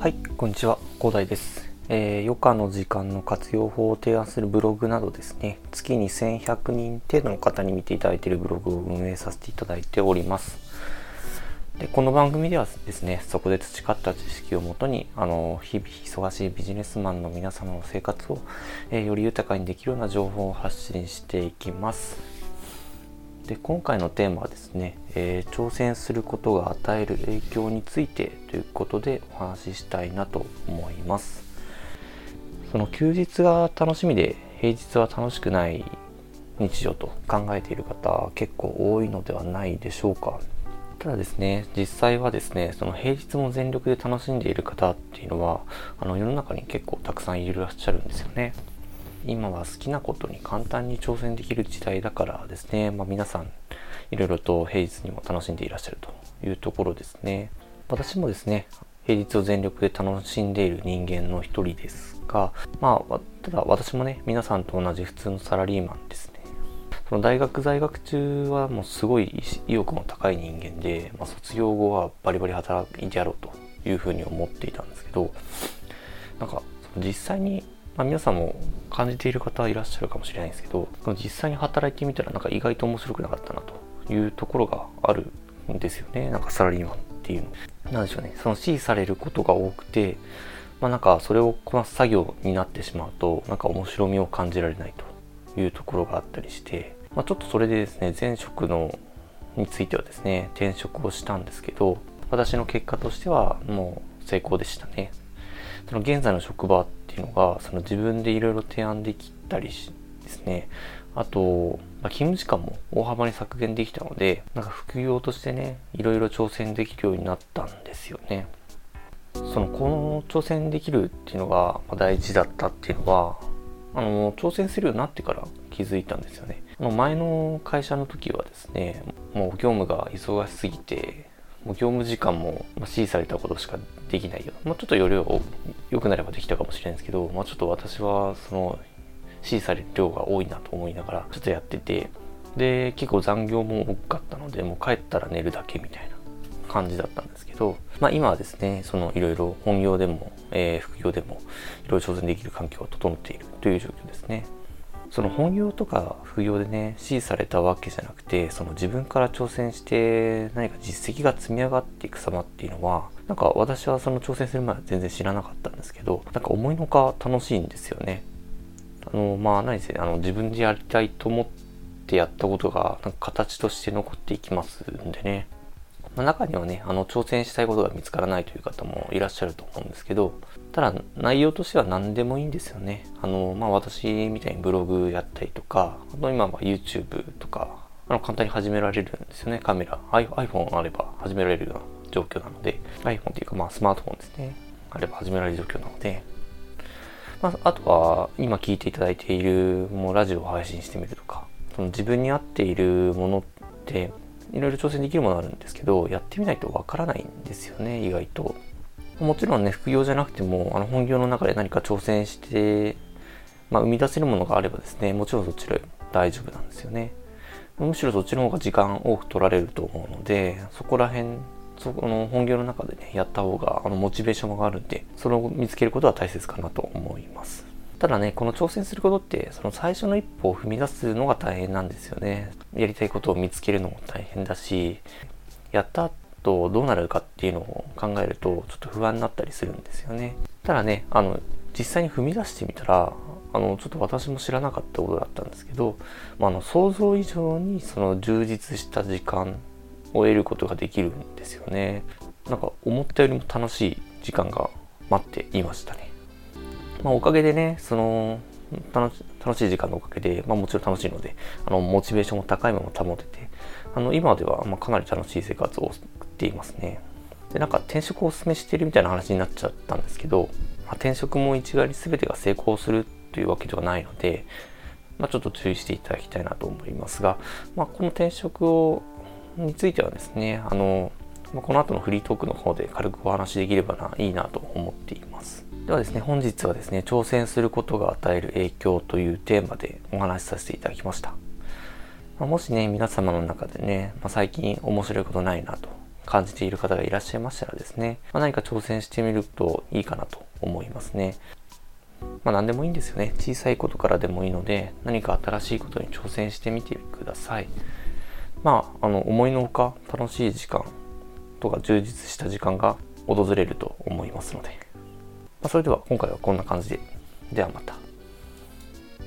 はい、こんにちは、広大です。えー、余暇の時間の活用法を提案するブログなどですね、月に1100人程度の方に見ていただいているブログを運営させていただいております。でこの番組ではですね、そこで培った知識をもとに、あの、日々忙しいビジネスマンの皆様の生活を、えーより豊かにできるような情報を発信していきます。で今回のテーマはですね、えー挑戦することが与える影響についてということでお話ししたいなと思います。その休日が楽しみで平日は楽しくない日常と考えている方結構多いのではないでしょうか。ただですね実際はですねその平日も全力で楽しんでいる方っていうのはあの世の中に結構たくさんいらっしゃるんですよね。今は好きなことに簡単に挑戦できる時代だからですね、まあ、皆さんいろいろと平日にも楽しんでいらっしゃるというところですね。私もですね平日を全力で楽しんでいる人間の一人ですがまあただ私もね皆さんと同じ普通のサラリーマンですね。その大学在学中はもうすごい意欲の高い人間で、まあ、卒業後はバリバリ働いてやろうというふうに思っていたんですけどなんか実際に、まあ、皆さんも感じている方はいらっしゃるかもしれないんですけど実際に働いてみたらなんか意外と面白くなかったなというところがあるんですよね。なんかサラリーマンっていう。のなんでしょうね。その指示されることが多くてまあなんかそれをこなす作業になってしまうとなんか面白みを感じられないというところがあったりして、まあ、ちょっとそれでですね前職のについてはですね転職をしたんですけど私の結果としてはもう成功でしたね。その現在の職場いうのがその自分でいろいろ提案できたりしですね。あと、まあ勤務時間も大幅に削減できたのでなんか副業としてねいろいろ挑戦できるようになったんですよね。そのこの挑戦できるっていうのがま大事だったっていうのはあの挑戦するようになってから気づいたんですよね。あの前の会社の時はですねもう業務が忙しすぎてもう業務時間も指示されたことしかできないよ。もうちょっと容量が良くなればできたかもしれないんですけど、まあ、ちょっと私はその指示される量が多いなと思いながらちょっとやってて。で結構残業も多かったのでもう帰ったら寝るだけみたいな感じだったんですけど、まあ、今はですねそのいろいろ本業でも、えー副業でもいろいろ挑戦できる環境が整っているという状況ですね。その本業とか副業でね指示されたわけじゃなくてその自分から挑戦して何か実績が積み上がっていく様っていうのはなんか私はその挑戦する前は全然知らなかったんですけどなんか思いのほか楽しいんですよね。あのまあ何せあの自分でやりたいと思ってやったことがなんか形として残っていきますんでね。まあ中にはねあの挑戦したいことが見つからないという方もいらっしゃると思うんですけどただ内容としては何でもいいんですよね。あのまあ私みたいにブログやったりとかあと今は YouTube とかあの簡単に始められるんですよね。カメラ。iPhone あれば始められるような状況なので。iPhone っていうかまあスマートフォンですね。あれば始められる状況なので。まあ、あとは今聞いていただいているもうラジオを配信してみるとかその自分に合っているものっていろいろ挑戦できるものあるんですけどやってみないとわからないんですよね意外と。もちろんね副業じゃなくてもあの本業の中で何か挑戦して、まあ、生み出せるものがあればですねもちろんそちで大丈夫なんですよね。むしろそっちの方が時間多く取られると思うのでそこら辺そこの本業の中でねやった方があのモチベーションがあるんでそれを見つけることは大切かなと思います。ただねこの挑戦することってその最初の一歩を踏み出すのが大変なんですよね。やりたいことを見つけるのも大変だしやった後どうなるかっていうのを考えるとちょっと不安になったりするんですよね。ただねあの実際に踏み出してみたらあのちょっと私も知らなかったことだったんですけど、まあ、あの想像以上にその充実した時間を得ることができるんですよね。なんか思ったよりも楽しい時間が待っていましたね。まあ、おかげでねその楽し楽しい時間のおかげで、まあ、もちろん楽しいのであのモチベーションも高いまま保ててあの今ではまかなり楽しい生活を送っていますね。でなんか転職をお勧めしているみたいな話になっちゃったんですけど、まあ、転職も一概に全てが成功するというわけではないので、まあ、ちょっと注意していただきたいなと思いますが、まあ、この転職をについてはですねあの、まあ、この後のフリートークの方で軽くお話しできればないいなと思っていますではですね本日はですね挑戦することが与える影響というテーマでお話しさせていただきました、まあもしね皆様の中でね、まあ、最近面白いことないなと感じている方がいらっしゃいましたらですね、まあ、何か挑戦してみるといいかなと思いますね。まあ何でもいいんですよね。小さいことからでもいいので、何か新しいことに挑戦してみてください。まあ、あの、思いのほか楽しい時間とか充実した時間が訪れると思いますので。まあ、それでは今回はこんな感じで。ではまた。